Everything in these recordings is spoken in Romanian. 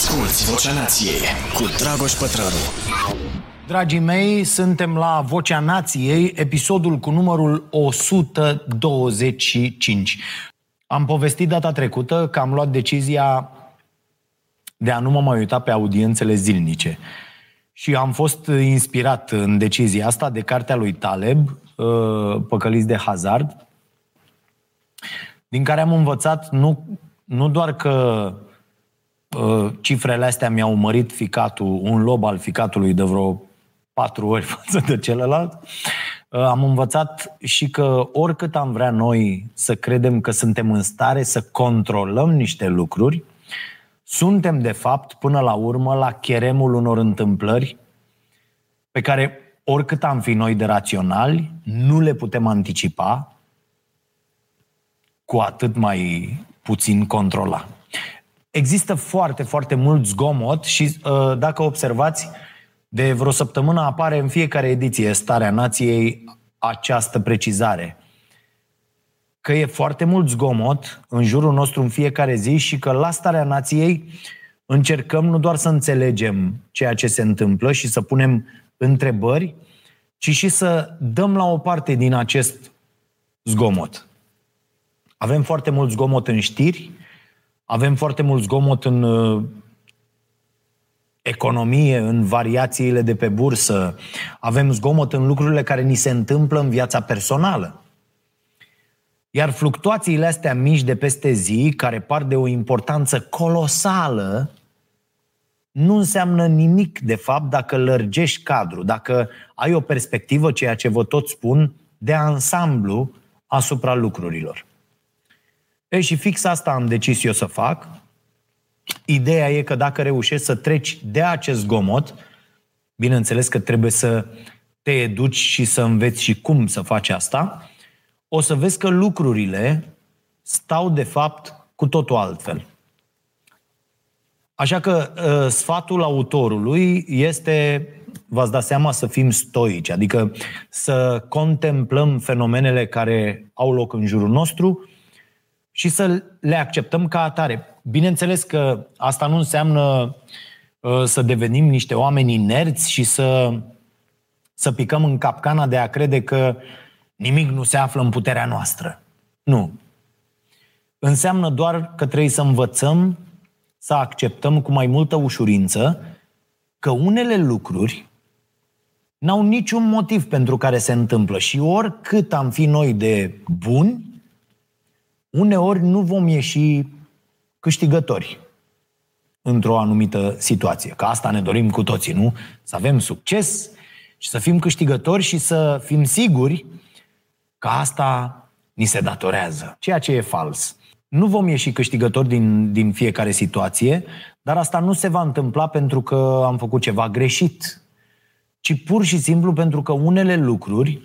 Asculți Vocea Nației cu Dragoș Pătrălu. Dragii mei, suntem la Vocea Nației, episodul cu numărul 125. Am povestit data trecută că am luat decizia de a nu mă mai uita pe audiențele zilnice. Și am fost inspirat în decizia asta de cartea lui Taleb, uh, Păcăliți de Hazard, din care am învățat nu, nu doar că uh, cifrele astea mi-au mărit ficatul, un lob al ficatului de vreo patru ori față de celălalt, uh, am învățat și că oricât am vrea noi să credem că suntem în stare să controlăm niște lucruri, suntem de fapt până la urmă la cheremul unor întâmplări pe care oricât am fi noi de raționali, nu le putem anticipa, cu atât mai puțin controla. Există foarte, foarte mult zgomot și uh, dacă observați, de vreo săptămână apare în fiecare ediție Starea Nației această precizare. Că e foarte mult zgomot în jurul nostru în fiecare zi și că la Starea Nației încercăm nu doar să înțelegem ceea ce se întâmplă și să punem întrebări, ci și să dăm la o parte din acest zgomot. Avem foarte mult zgomot în știri, avem foarte mult zgomot în uh, economie, în variațiile de pe bursă, avem zgomot în lucrurile care ni se întâmplă în viața personală. Iar fluctuațiile astea mici de peste zi, care par de o importanță colosală, nu înseamnă nimic, de fapt, dacă lărgești cadrul, dacă ai o perspectivă, ceea ce vă tot spun, de ansamblu asupra lucrurilor. Ei, și fix asta am decis eu să fac. Ideea e că dacă reușești să treci de acest zgomot, bineînțeles că trebuie să te educi și să înveți și cum să faci asta, o să vezi că lucrurile stau de fapt cu totul altfel. Așa că uh, sfatul autorului este, v-ați dat seama, să fim stoici, adică să contemplăm fenomenele care au loc în jurul nostru și să le acceptăm ca atare. Bineînțeles că asta nu înseamnă uh, să devenim niște oameni inerți și să, să picăm în capcana de a crede că nimic nu se află în puterea noastră. Nu. Înseamnă doar că trebuie să învățăm să acceptăm cu mai multă ușurință că unele lucruri n-au niciun motiv pentru care se întâmplă și oricât am fi noi de buni, uneori nu vom ieși câștigători într-o anumită situație. Că asta ne dorim cu toții, nu? Să avem succes și să fim câștigători și să fim siguri că asta ni se datorează. Ceea ce e fals. Nu vom ieși câștigători din, din fiecare situație, dar asta nu se va întâmpla pentru că am făcut ceva greșit, ci pur și simplu pentru că unele lucruri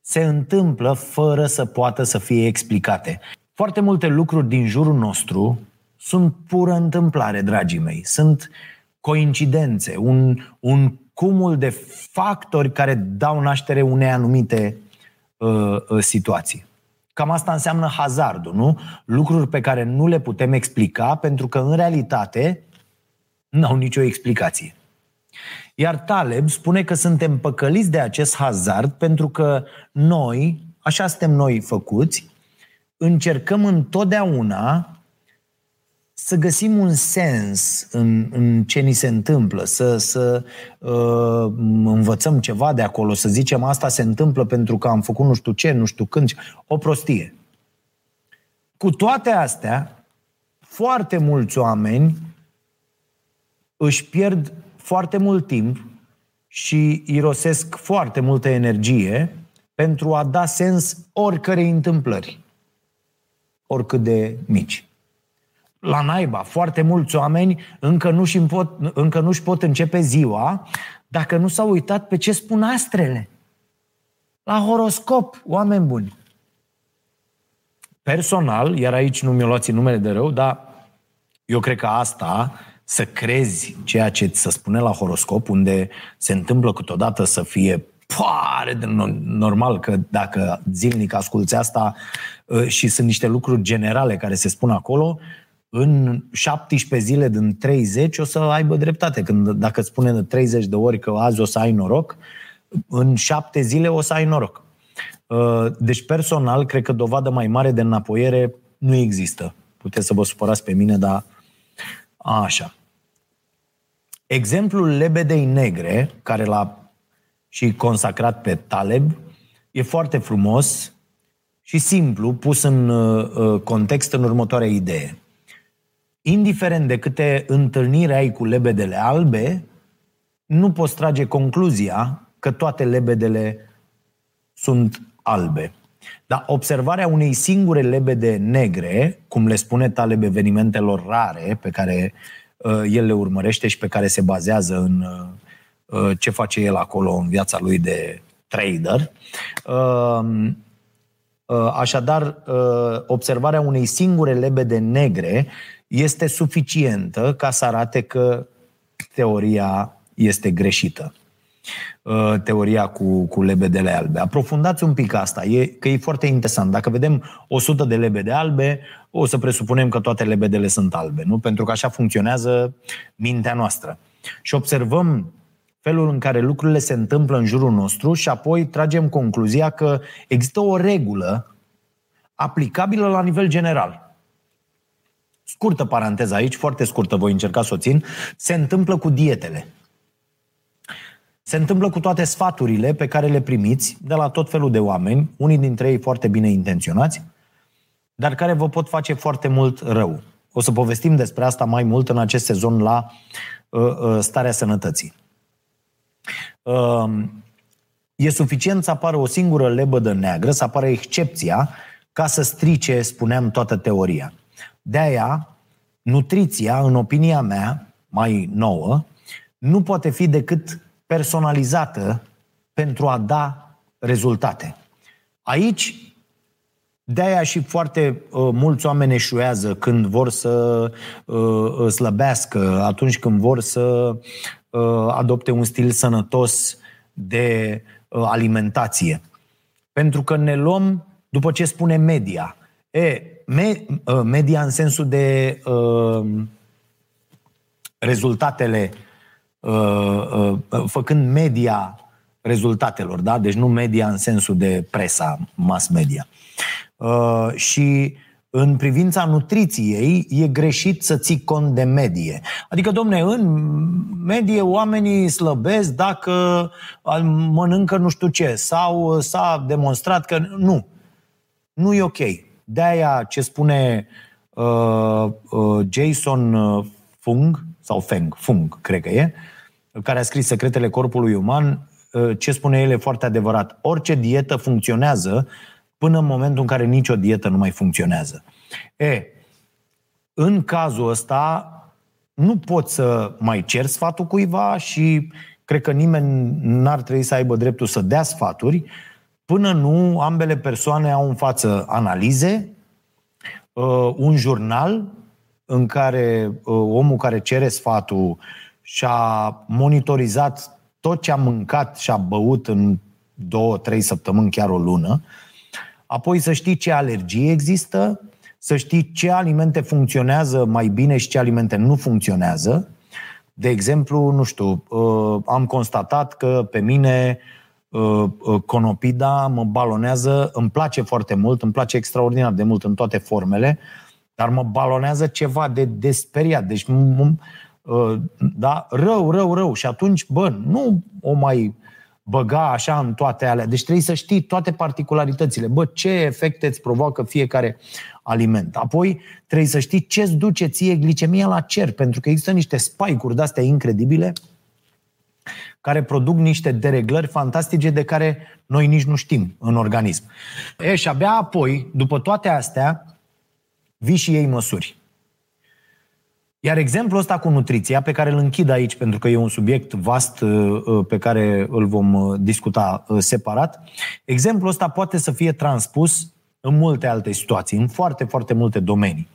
se întâmplă fără să poată să fie explicate. Foarte multe lucruri din jurul nostru sunt pură întâmplare, dragii mei. Sunt coincidențe, un, un cumul de factori care dau naștere unei anumite uh, uh, situații. Cam asta înseamnă hazardul, nu? Lucruri pe care nu le putem explica pentru că, în realitate, nu au nicio explicație. Iar Taleb spune că suntem păcăliți de acest hazard pentru că noi, așa suntem noi făcuți, încercăm întotdeauna să găsim un sens în, în ce ni se întâmplă, să, să uh, învățăm ceva de acolo, să zicem asta se întâmplă pentru că am făcut nu știu ce, nu știu când, o prostie. Cu toate astea, foarte mulți oameni își pierd foarte mult timp și irosesc foarte multă energie pentru a da sens oricărei întâmplări oricât de mici. La naiba, foarte mulți oameni încă nu-și pot, încă nu-și pot începe ziua dacă nu s-au uitat pe ce spun astrele. La horoscop, oameni buni. Personal, iar aici nu mi-o luați numele de rău, dar eu cred că asta, să crezi ceea ce ți se spune la horoscop, unde se întâmplă câteodată să fie pare de normal că dacă zilnic asculți asta uh, și sunt niște lucruri generale care se spun acolo, în 17 zile din 30 o să aibă dreptate. Când, dacă spune de 30 de ori că azi o să ai noroc, în 7 zile o să ai noroc. Uh, deci personal, cred că dovadă mai mare de înapoiere nu există. Puteți să vă supărați pe mine, dar așa. Exemplul lebedei negre, care l-a și consacrat pe Taleb, e foarte frumos și simplu, pus în uh, context în următoarea idee. Indiferent de câte întâlniri ai cu lebedele albe, nu poți trage concluzia că toate lebedele sunt albe. Dar observarea unei singure lebede negre, cum le spune Taleb evenimentelor rare pe care uh, el le urmărește și pe care se bazează în uh, uh ce face el acolo în viața lui de trader. Uh, uh, așadar, uh, observarea unei singure lebede negre este suficientă ca să arate că teoria este greșită. Uh, teoria cu, cu lebedele albe. Aprofundați un pic asta, e, că e foarte interesant. Dacă vedem 100 de lebede albe, o să presupunem că toate lebedele sunt albe, nu? Pentru că așa funcționează mintea noastră. Și observăm felul în care lucrurile se întâmplă în jurul nostru și apoi tragem concluzia că există o regulă aplicabilă la nivel general. Scurtă paranteză aici, foarte scurtă, voi încerca să o țin. Se întâmplă cu dietele. Se întâmplă cu toate sfaturile pe care le primiți de la tot felul de oameni, unii dintre ei foarte bine intenționați, dar care vă pot face foarte mult rău. O să povestim despre asta mai mult în acest sezon la uh, uh, starea sănătății. Uh, e suficient să apară o singură lebădă neagră, să apară excepția, ca să strice, spuneam, toată teoria. De aia, nutriția, în opinia mea, mai nouă, nu poate fi decât personalizată pentru a da rezultate. Aici, de-aia și foarte uh, mulți oameni eșuează când vor să uh, slăbească, atunci când vor să uh, adopte un stil sănătos de uh, alimentație. Pentru că ne luăm după ce spune media. E, me, uh, media în sensul de uh, rezultatele Uh, uh, făcând media rezultatelor, da? Deci nu media în sensul de presa, mass media. Uh, și în privința nutriției, e greșit să ții cont de medie. Adică, domne, în medie oamenii slăbesc dacă mănâncă nu știu ce, sau s-a demonstrat că nu. Nu e ok. De-aia ce spune uh, uh, Jason Fung, sau Feng, Fung, cred că e, uh, care a scris Secretele Corpului Uman, ă, ce spune el e foarte adevărat. Orice dietă funcționează până în momentul în care nicio dietă nu mai funcționează. E, în cazul ăsta, nu poți să mai cer sfatul cuiva și cred că nimeni n-ar trebui să aibă dreptul să dea sfaturi până nu ambele persoane au în față analize, ă, un jurnal în care ă, omul care cere sfatul și-a monitorizat tot ce a mâncat și a băut în două, trei săptămâni, chiar o lună, apoi să știi ce alergii există, să știi ce alimente funcționează mai bine și ce alimente nu funcționează. De exemplu, nu știu, uh, am constatat că pe mine uh, uh, conopida mă balonează, îmi place foarte mult, îmi place extraordinar de mult în toate formele, dar mă balonează ceva de desperiat. Deci Uh, da? rău, rău, rău. Și atunci, bă, nu o mai băga așa în toate alea. Deci trebuie să știi toate particularitățile. Bă, ce efecte îți provoacă fiecare aliment. Apoi trebuie să știi ce îți duce ție glicemia la cer, pentru că există niște spike-uri de-astea incredibile care produc niște dereglări fantastice de care noi nici nu știm în organism. E, și abia apoi, după toate astea, vii și ei măsuri. Iar exemplul ăsta cu nutriția, pe care îl închid aici pentru că e un subiect vast uh, uh, pe care îl vom uh, discuta separat, exemplul ăsta poate să fie transpus în multe alte situații, în foarte, foarte multe domenii.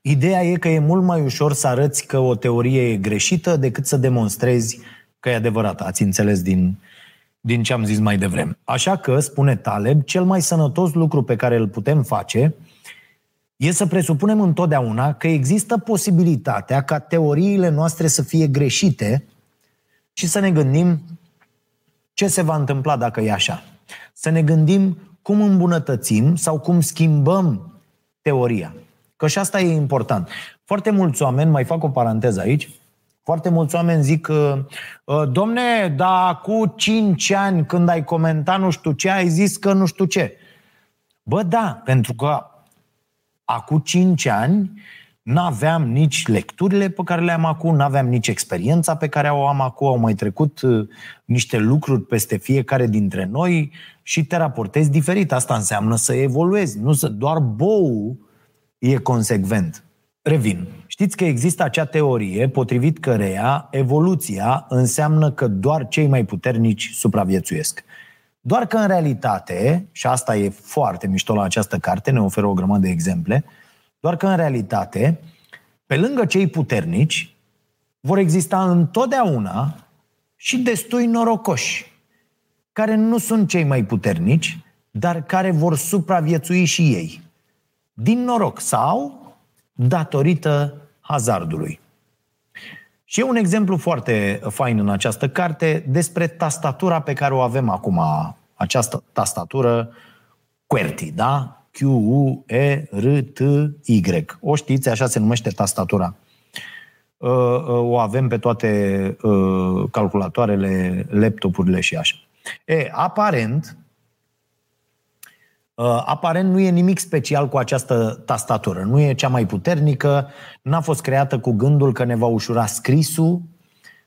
Ideea e că e mult mai ușor să arăți că o teorie e greșită decât să demonstrezi că e adevărată. Ați înțeles din, din ce am zis mai devreme. Așa că, spune Taleb, cel mai sănătos lucru pe care îl putem face e să presupunem întotdeauna că există posibilitatea ca teoriile noastre să fie greșite și să ne gândim ce se va întâmpla dacă e așa. Să ne gândim cum îmbunătățim sau cum schimbăm teoria. Că și asta e important. Foarte mulți oameni, mai fac o paranteză aici, foarte mulți oameni zic că, ă, domne, dar cu 5 ani când ai comentat nu știu ce, ai zis că nu știu ce. Bă, da, pentru că acum 5 ani n-aveam nici lecturile pe care le am acum, n-aveam nici experiența pe care o am acum, au mai trecut ă, niște lucruri peste fiecare dintre noi și te raportezi diferit. Asta înseamnă să evoluezi, nu să doar bou e consecvent. Revin. Știți că există acea teorie potrivit căreia evoluția înseamnă că doar cei mai puternici supraviețuiesc. Doar că în realitate, și asta e foarte mișto la această carte, ne oferă o grămadă de exemple, doar că în realitate, pe lângă cei puternici, vor exista întotdeauna și destui norocoși, care nu sunt cei mai puternici, dar care vor supraviețui și ei. Din noroc sau datorită hazardului. Și e un exemplu foarte fain în această carte despre tastatura pe care o avem acum, această tastatură QWERTY, da? Q-U-E-R-T-Y. O știți, așa se numește tastatura. Uh, uh, o avem pe toate uh, calculatoarele, laptopurile și așa. E, aparent, Uh, aparent nu e nimic special cu această tastatură. Nu e cea mai puternică, n-a fost creată cu gândul că ne va ușura scrisul,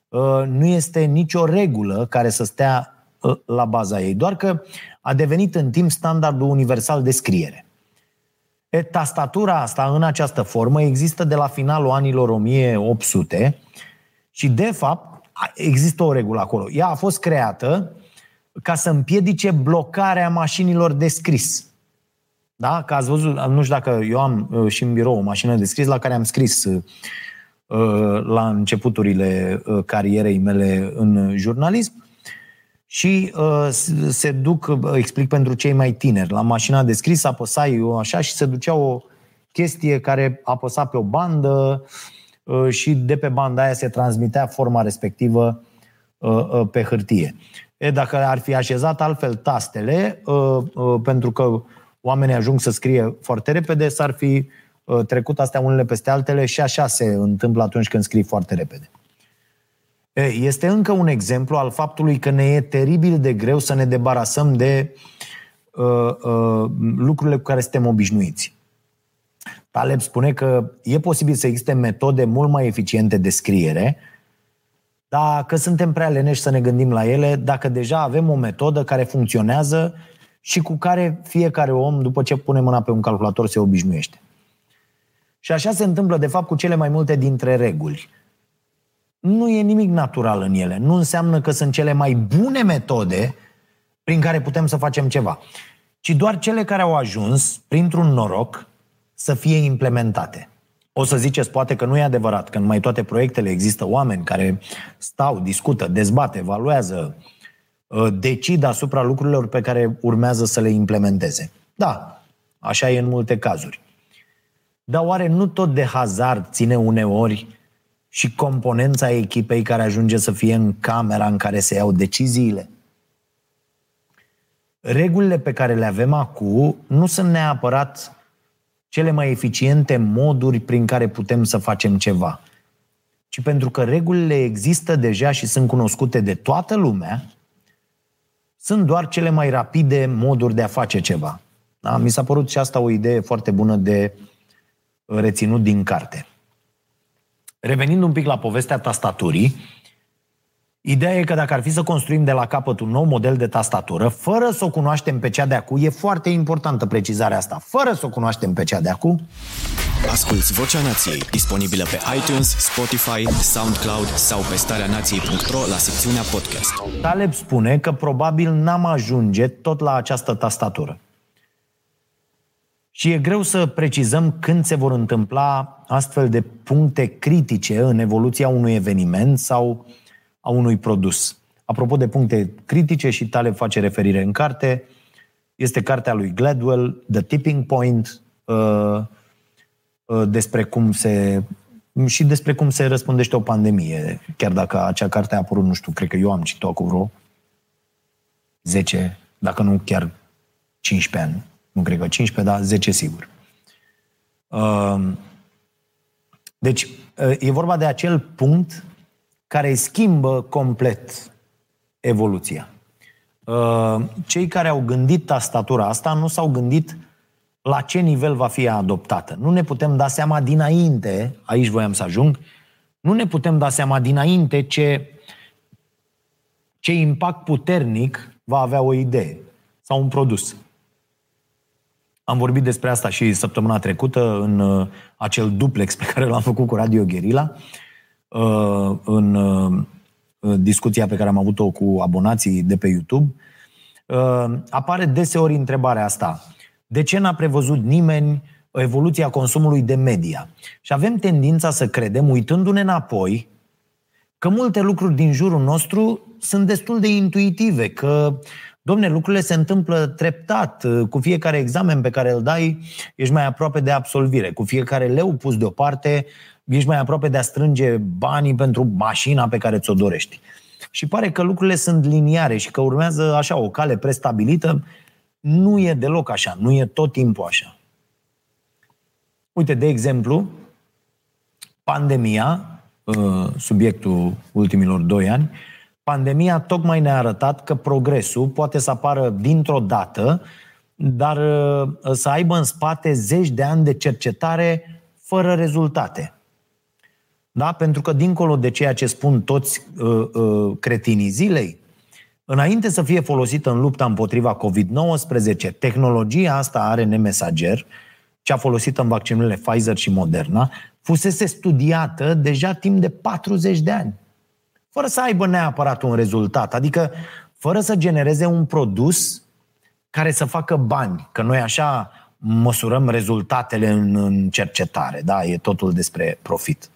uh, nu este nicio regulă care să stea uh, la baza ei, doar că a devenit în timp standardul universal de scriere. E, tastatura asta, în această formă, există de la finalul anilor 1800 și, de fapt, există o regulă acolo. Ea a fost creată ca să împiedice blocarea mașinilor de scris. Da? Că ați văzut, nu știu dacă eu am uh, și în birou o mașină de scris la care am scris uh, la începuturile uh, carierei mele în jurnalism și se duc, explic pentru cei mai tineri, la mașina de scris apăsai eu așa și se ducea o chestie care apăsa pe o bandă și de pe banda aia se transmitea forma respectivă pe hârtie. E, dacă ar fi așezat altfel tastele, uh, uh, pentru că oamenii ajung să scrie foarte repede, s-ar fi uh, trecut astea unele peste altele și așa se întâmplă atunci când scrii foarte repede. E, este încă un exemplu al faptului că ne e teribil de greu să ne debarasăm de uh, uh, lucrurile cu care suntem obișnuiți. Taleb spune că e posibil să existe metode mult mai eficiente de scriere, dacă suntem prea leneși să ne gândim la ele, dacă deja avem o metodă care funcționează și cu care fiecare om, după ce pune mâna pe un calculator, se obișnuiește. Și așa se întâmplă, de fapt, cu cele mai multe dintre reguli. Nu e nimic natural în ele. Nu înseamnă că sunt cele mai bune metode prin care putem să facem ceva, ci doar cele care au ajuns, printr-un noroc, să fie implementate. O să ziceți poate că nu e adevărat, că în mai toate proiectele există oameni care stau, discută, dezbate, evaluează, uh, decid asupra lucrurilor pe care urmează să le implementeze. Da, așa e în multe cazuri. Dar oare nu tot de hazard ține uneori și componența echipei care ajunge să fie în camera în care se iau deciziile? Regulile pe care le avem acum nu sunt neapărat cele mai eficiente moduri prin care putem să facem ceva, ci pentru că regulile există deja și sunt cunoscute de toată lumea, sunt doar cele mai rapide moduri de a face ceva. Da? Mi s-a părut și asta o idee foarte bună de reținut din carte. Revenind un pic la povestea tastaturii, Ideea e că dacă ar fi să construim de la capăt un nou model de tastatură, fără să o cunoaștem pe cea de acu, e foarte importantă precizarea asta, fără să o cunoaștem pe cea de acu. Asculți Vocea Nației, disponibilă pe iTunes, Spotify, SoundCloud sau pe starea nației.ro la secțiunea podcast. Taleb spune că probabil n-am ajunge tot la această tastatură. Și e greu să precizăm când se vor întâmpla astfel de puncte critice în evoluția unui eveniment sau a unui produs. Apropo de puncte critice și tale face referire în carte, este cartea lui Gladwell, The Tipping Point, uh, uh, despre cum se și despre cum se răspundește o pandemie. Chiar dacă acea carte a apărut, nu știu, cred că eu am citit-o cu vreo 10, dacă nu chiar 15 ani. Nu cred că 15, dar 10 sigur. Uh, deci, uh, e vorba de acel punct care schimbă complet evoluția. Cei care au gândit tastatura asta nu s-au gândit la ce nivel va fi adoptată. Nu ne putem da seama dinainte, aici voiam să ajung, nu ne putem da seama dinainte ce, ce impact puternic va avea o idee sau un produs. Am vorbit despre asta și săptămâna trecută în uh, acel duplex pe care l-am făcut cu Radio Guerilla, uh, în uh, discuția pe care am avut-o cu abonații de pe YouTube. Apare deseori întrebarea asta. De ce n-a prevăzut nimeni evoluția consumului de media? Și avem tendința să credem, uitându-ne înapoi, că multe lucruri din jurul nostru sunt destul de intuitive, că Domne, lucrurile se întâmplă treptat. Cu fiecare examen pe care îl dai, ești mai aproape de absolvire. Cu fiecare leu pus deoparte, ești mai aproape de a strânge banii pentru mașina pe care ți-o dorești. Și pare că lucrurile sunt liniare și că urmează așa o cale prestabilită nu e deloc așa, nu e tot timpul așa. Uite, de exemplu, pandemia, uh, subiectul ultimilor doi ani, pandemia tocmai ne-a arătat că progresul poate să apară dintr-o dată, dar uh, să aibă în spate zeci de ani de cercetare fără rezultate. Da? Pentru că dincolo de ceea ce spun toți uh, uh, cretinii zilei, înainte să fie folosită în lupta împotriva COVID-19, tehnologia asta are nemesager, cea folosită în vaccinurile Pfizer și Moderna, fusese studiată deja timp de 40 de ani, fără să aibă neapărat un rezultat, adică fără să genereze un produs care să facă bani, că noi așa măsurăm rezultatele în, în cercetare, da, e totul despre profit.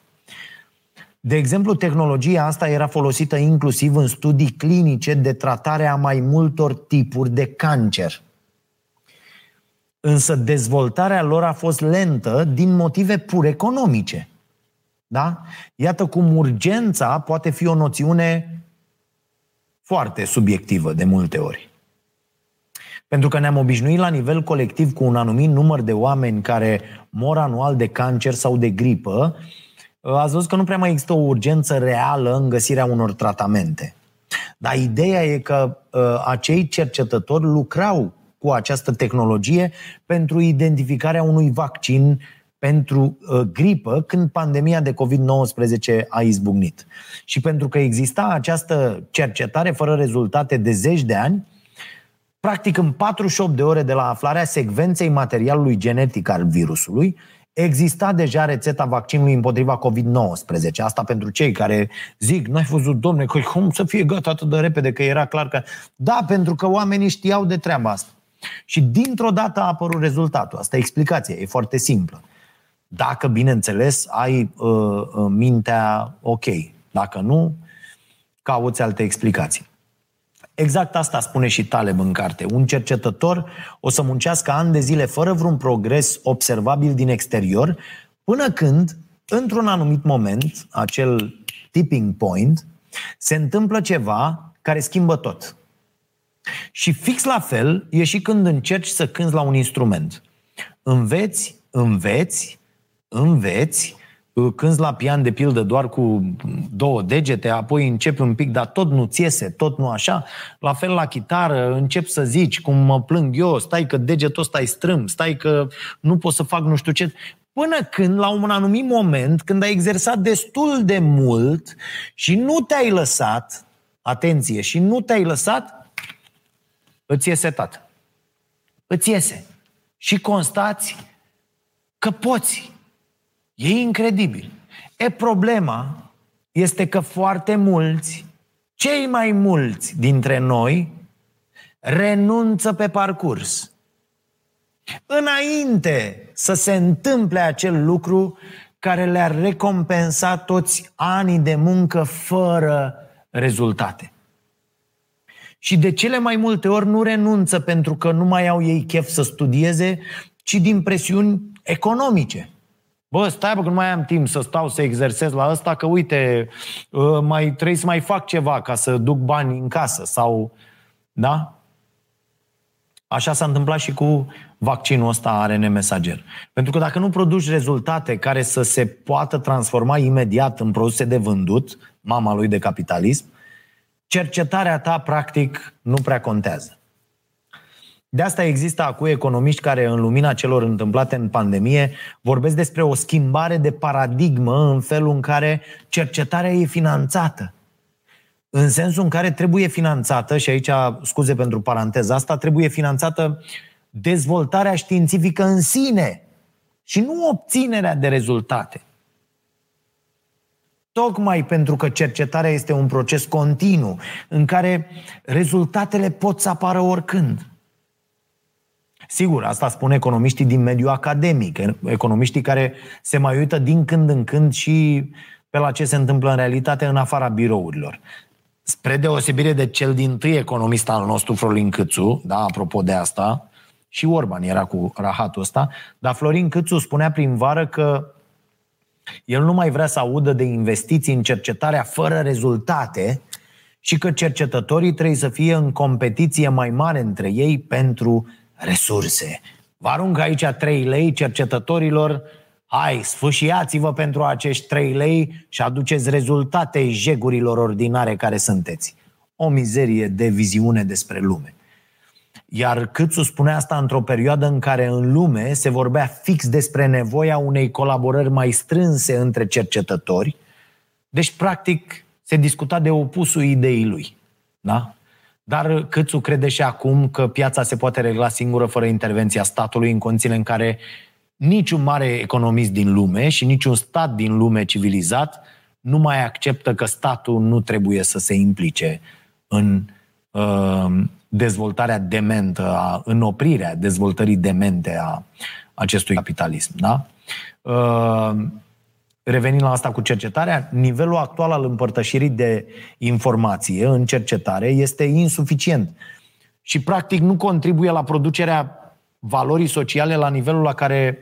De exemplu, tehnologia asta era folosită inclusiv în studii clinice de tratare a mai multor tipuri de cancer. Însă dezvoltarea lor a fost lentă din motive pur economice. Da? Iată cum urgența poate fi o noțiune foarte subiectivă de multe ori. Pentru că ne-am obișnuit la nivel colectiv cu un anumit număr de oameni care mor anual de cancer sau de gripă, ați văzut că nu prea mai există o urgență reală în găsirea unor tratamente. Dar ideea e că uh, acei cercetători lucrau cu această tehnologie pentru identificarea unui vaccin pentru uh, gripă când pandemia de COVID-19 a izbucnit. Și pentru că exista această cercetare fără rezultate de zeci de ani, practic în 48 de ore de la aflarea secvenței materialului genetic al virusului, exista deja rețeta vaccinului împotriva COVID-19. Asta pentru cei care zic, n-ai văzut, domne, că cum să fie gata atât de repede, că era clar că... Da, pentru că oamenii știau de treaba asta. Și dintr-o dată a apărut rezultatul. Asta e explicația, e foarte simplă. Dacă, bineînțeles, ai uh, uh mintea ok. Dacă nu, cauți alte explicații. Exact asta spune și Taleb în carte. Un cercetător o să muncească ani de zile fără vreun progres observabil din exterior, până când, într-un anumit moment, acel tipping point, se întâmplă ceva care schimbă tot. Și fix la fel e și când încerci să cânți la un instrument. Înveți, înveți, înveți cânți la pian de pildă doar cu două degete, apoi începi un pic, dar tot nu ți iese, tot nu așa. La fel la chitară, încep să zici cum mă plâng eu, stai că degetul ăsta e strâm, stai că nu pot să fac nu știu ce. Până când, la un anumit moment, când ai exersat destul de mult și nu te-ai lăsat, atenție, și nu te-ai lăsat, îți iese tată. Îți iese. Și constați că poți E incredibil. E problema este că foarte mulți, cei mai mulți dintre noi, renunță pe parcurs. Înainte să se întâmple acel lucru care le-ar recompensa toți anii de muncă fără rezultate. Și de cele mai multe ori nu renunță pentru că nu mai au ei chef să studieze, ci din presiuni economice. Bă, stai bă, că nu mai am timp să stau să exersez la ăsta, că uite, uh, mai trebuie să mai fac ceva ca să duc bani în casă sau... Da? Așa s-a întâmplat și cu vaccinul ăsta ARN mesager. Pentru că dacă nu produci rezultate care să se poată transforma imediat în produse de vândut, mama lui de capitalism, cercetarea ta, practic, nu prea contează. De asta există acum economiști care, în lumina celor întâmplate în pandemie, vorbesc despre o schimbare de paradigmă în felul în care cercetarea e finanțată. În sensul în care trebuie finanțată, și aici, scuze pentru paranteza asta, trebuie finanțată dezvoltarea științifică în sine și nu obținerea de rezultate. Tocmai pentru că cercetarea este un proces continuu în care rezultatele pot să apară oricând. Sigur, asta spun economiștii din mediul academic, economiștii care se mai uită din când în când și pe la ce se întâmplă în realitate în afara birourilor. Spre deosebire de cel din tâi economist al nostru, Florin Câțu, da, apropo de asta, și Orban era cu rahatul ăsta, dar Florin Câțu spunea prin vară că el nu mai vrea să audă de investiții în cercetarea fără rezultate și că cercetătorii trebuie să fie în competiție mai mare între ei pentru resurse. Vă arunc aici 3 lei cercetătorilor, hai, sfâșiați-vă pentru acești 3 lei și aduceți rezultate jegurilor ordinare care sunteți. O mizerie de viziune despre lume. Iar Câțu spune asta într-o perioadă în care în lume se vorbea fix despre nevoia unei colaborări mai strânse între cercetători. Deci, practic, se discuta de opusul ideii lui. Da? Dar Câțu crede și acum că piața se poate regla singură fără intervenția statului în condițiile în care niciun mare economist din lume și niciun stat din lume civilizat nu mai acceptă că statul nu trebuie să se implice în uh, dezvoltarea dementă, a, în oprirea dezvoltării demente a acestui capitalism. Da? Uh, revenind la asta cu cercetarea, nivelul actual al împărtășirii de informație în cercetare este insuficient și practic nu contribuie la producerea valorii sociale la nivelul la care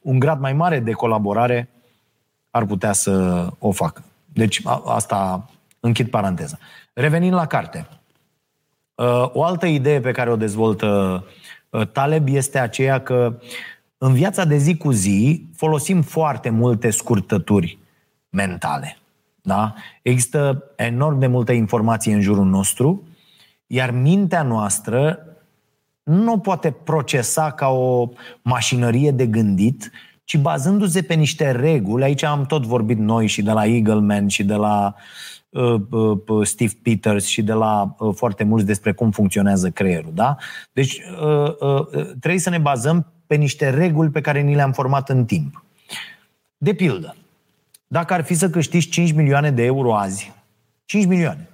un grad mai mare de colaborare ar putea să o facă. Deci asta închid paranteza. Revenind la carte. Uh, o altă idee pe care o dezvoltă uh, Taleb este aceea că în viața de zi cu zi folosim foarte multe scurtături mentale. Da? Există enorm de multă informație în jurul nostru, iar mintea noastră nu poate procesa ca o mașinărie de gândit, ci bazându-se pe niște reguli, aici am tot vorbit noi și de la Eagleman și de la uh, uh, Steve Peters și de la uh, foarte mulți despre cum funcționează creierul. Da? Deci uh, uh, trebuie să ne bazăm pe niște reguli pe care ni le-am format în timp. De pildă, dacă ar fi să câștigi 5 milioane de euro azi, 5 milioane,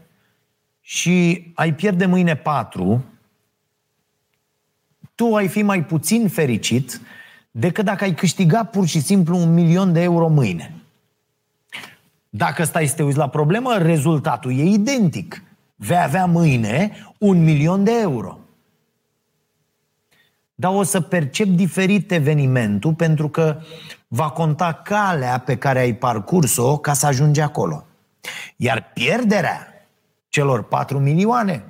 și ai pierde mâine 4, tu ai fi mai puțin fericit decât dacă ai câștiga pur și simplu un milion de euro mâine. Dacă stai să te uiți la problemă, rezultatul e identic. Vei avea mâine un milion de euro dar o să percep diferit evenimentul pentru că va conta calea pe care ai parcurs-o ca să ajungi acolo. Iar pierderea celor 4 milioane,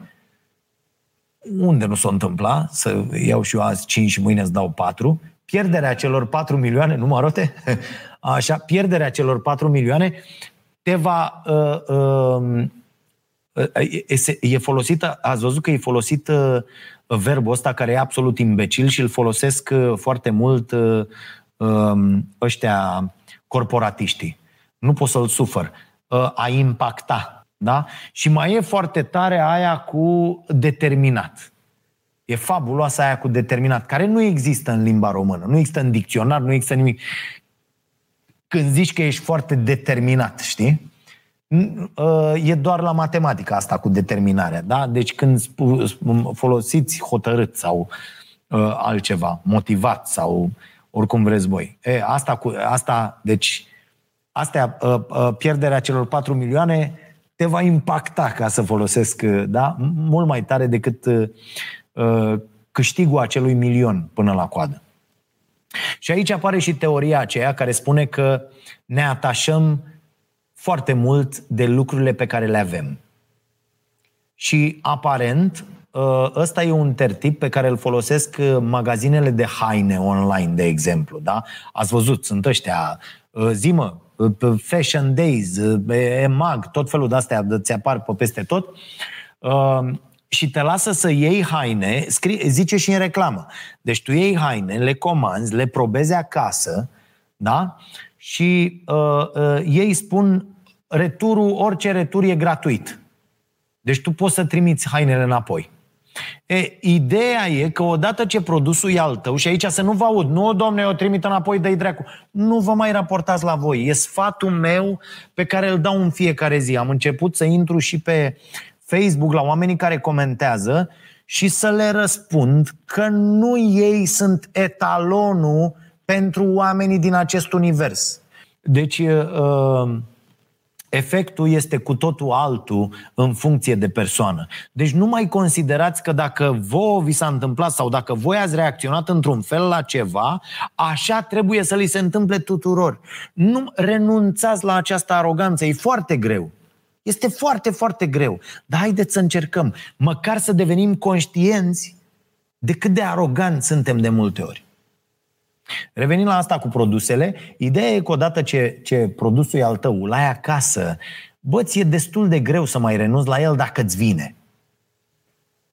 unde nu s-o întâmpla, să iau și eu azi 5 și mâine îți dau 4, pierderea celor 4 milioane, nu mă rote? Așa, pierderea celor 4 milioane te va uh, uh, e folosită, ați văzut că e folosit uh, verbul ăsta care e absolut imbecil și îl folosesc uh, foarte mult uh, um, ăștia corporatiștii. Nu pot să-l sufăr. A impacta. Da? Și mai e foarte tare aia cu determinat. E fabuloasă aia cu determinat, care nu există în limba română, nu există în dicționar, nu există nimic. Când zici că ești foarte determinat, știi? E doar la matematică asta cu determinarea. Da? Deci când folosiți hotărât sau uh, altceva, motivat sau oricum vreți voi. E, asta, cu, asta, deci, astea, uh, uh, pierderea celor 4 milioane te va impacta, ca să folosesc, da? Mult mai tare decât câștigul acelui milion până la coadă. Și aici apare și teoria aceea care spune că ne atașăm foarte mult de lucrurile pe care le avem. Și aparent, ă, ăsta e un tertip pe care îl folosesc ă, magazinele de haine online, de exemplu. Da? Ați văzut, sunt ăștia, ă, zimă, Fashion Days, EMAG, tot felul de astea ți apar pe peste tot și te lasă să iei haine, scrie, zice și în reclamă. Deci tu iei haine, le comanzi, le probezi acasă, da? Și uh, uh, ei spun returul, orice retur e gratuit. Deci tu poți să trimiți hainele înapoi. E, ideea e că odată ce produsul e al tău, și aici să nu vă aud, nu, domne, eu trimit înapoi, dă dracu. Nu vă mai raportați la voi. E sfatul meu pe care îl dau în fiecare zi. Am început să intru și pe Facebook la oamenii care comentează și să le răspund că nu ei sunt etalonul pentru oamenii din acest univers. Deci, uh, efectul este cu totul altul în funcție de persoană. Deci nu mai considerați că dacă vouă vi s-a întâmplat sau dacă voi ați reacționat într-un fel la ceva, așa trebuie să li se întâmple tuturor. Nu renunțați la această aroganță, e foarte greu. Este foarte, foarte greu. Dar haideți să încercăm, măcar să devenim conștienți de cât de aroganți suntem de multe ori. Revenind la asta cu produsele, ideea e că odată ce, ce produsul e al tău, la ai acasă, bă, ți-e destul de greu să mai renunți la el dacă îți vine.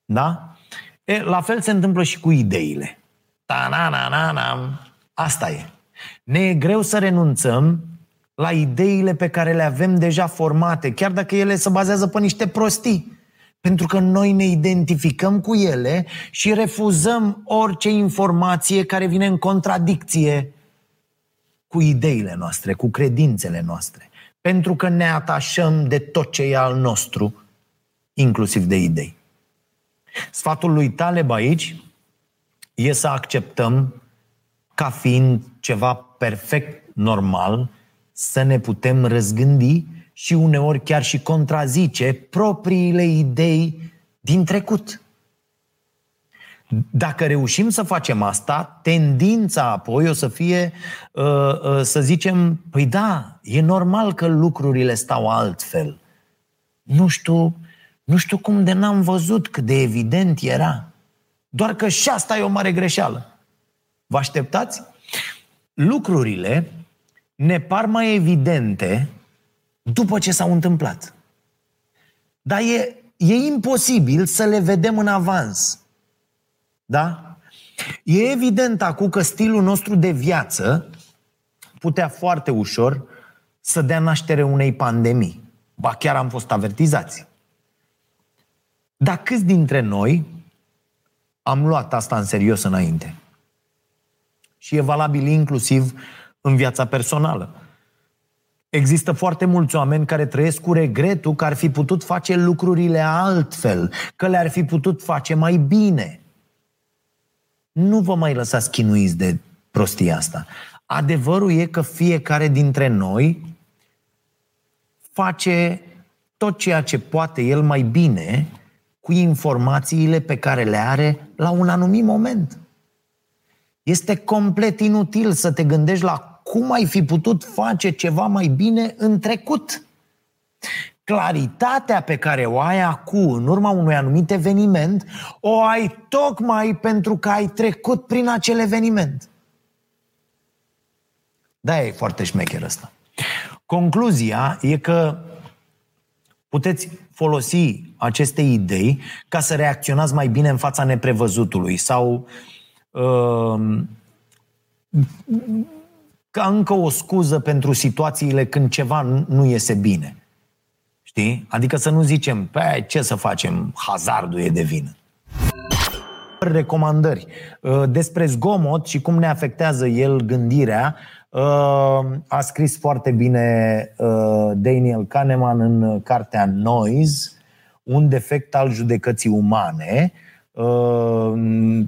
Da? E, la fel se întâmplă și cu ideile. ta na na na na Asta e. Ne e greu să renunțăm la ideile pe care le avem deja formate, chiar dacă ele se bazează pe niște prostii. Pentru că noi ne identificăm cu ele și refuzăm orice informație care vine în contradicție cu ideile noastre, cu credințele noastre. Pentru că ne atașăm de tot ce e al nostru, inclusiv de idei. Sfatul lui Taleb aici e să acceptăm ca fiind ceva perfect normal, să ne putem răzgândi și uneori chiar și contrazice propriile idei din trecut. Dacă reușim să facem asta, tendința apoi o să fie uh, uh, să zicem, păi da, e normal că lucrurile stau altfel. Nu știu, nu știu cum de n-am văzut cât de evident era. Doar că și asta e o mare greșeală. Vă așteptați? Lucrurile ne par mai evidente după ce s-au întâmplat. Dar e, e imposibil să le vedem în avans. Da? E evident acum că stilul nostru de viață putea foarte ușor să dea naștere unei pandemii. Ba chiar am fost avertizați. Dar câți dintre noi am luat asta în serios înainte? Și e valabil inclusiv în viața personală. Există foarte mulți oameni care trăiesc cu regretul că ar fi putut face lucrurile altfel, că le-ar fi putut face mai bine. Nu vă mai lăsați chinuiți de prostia asta. Adevărul e că fiecare dintre noi face tot ceea ce poate el mai bine cu informațiile pe care le are la un anumit moment. Este complet inutil să te gândești la cum ai fi putut face ceva mai bine în trecut. Claritatea pe care o ai acum, în urma unui anumit eveniment, o ai tocmai pentru că ai trecut prin acel eveniment. Da, e foarte șmecher ăsta. Concluzia e că puteți folosi aceste idei ca să reacționați mai bine în fața neprevăzutului sau uh, ca încă o scuză pentru situațiile când ceva nu iese bine. Știi? Adică să nu zicem, pe ce să facem, hazardul e de vină. Recomandări uh, despre zgomot și cum ne afectează el gândirea uh, a scris foarte bine uh, Daniel Kahneman în cartea Noise, un defect al judecății umane, Uh,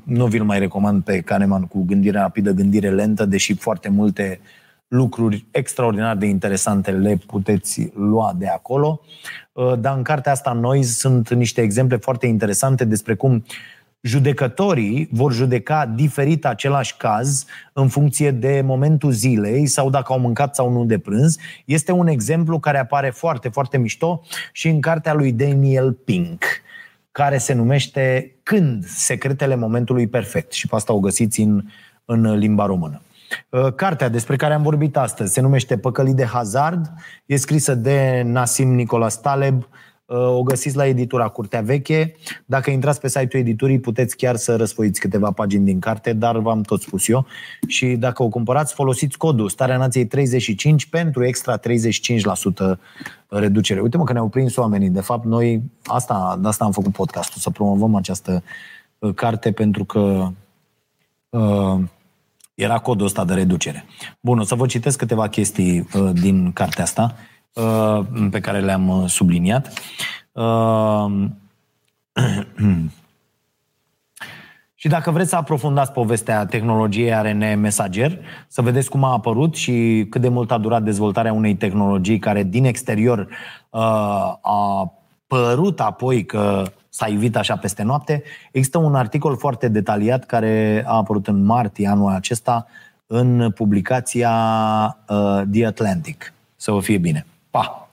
nu vi-l mai recomand pe Kahneman cu gândire rapidă, gândire lentă, deși foarte multe lucruri extraordinar de interesante le puteți lua de acolo. Uh, dar în cartea asta noi sunt niște exemple foarte interesante despre cum judecătorii vor judeca diferit același caz în funcție de momentul zilei sau dacă au mâncat sau nu de prânz. Este un exemplu care apare foarte, foarte mișto și în cartea lui Daniel Pink, care se numește Când secretele momentului perfect. Și pe asta o găsiți în, în limba română. Uh, cartea despre care am vorbit astăzi se numește Păcălit de hazard, e scrisă de Nasim Nicolas Taleb, uh, o găsiți la editura Curtea Veche. Dacă intrați pe site-ul editurii, puteți chiar să răsfoiți câteva pagini din carte, dar v-am tot spus eu. Și dacă o cumpărați, folosiți codul Starea Nației 35 pentru extra 35% reducere. Uite mă că ne-au prins oamenii. De fapt, noi asta, de asta am făcut podcastul, să promovăm această uh, carte pentru că uh, era codul ăsta de reducere. Bun, o să vă citesc câteva chestii uh, din cartea asta uh, pe care le-am uh, subliniat. Uh, și dacă vreți să aprofundați povestea tehnologiei ARN mesager, să vedeți cum a apărut și cât de mult a durat dezvoltarea unei tehnologii care din exterior uh, a părut apoi că s-a ivit așa peste noapte. Există un articol foarte detaliat care a apărut în martie anul acesta în publicația uh, The Atlantic. Să vă fie bine. 吧。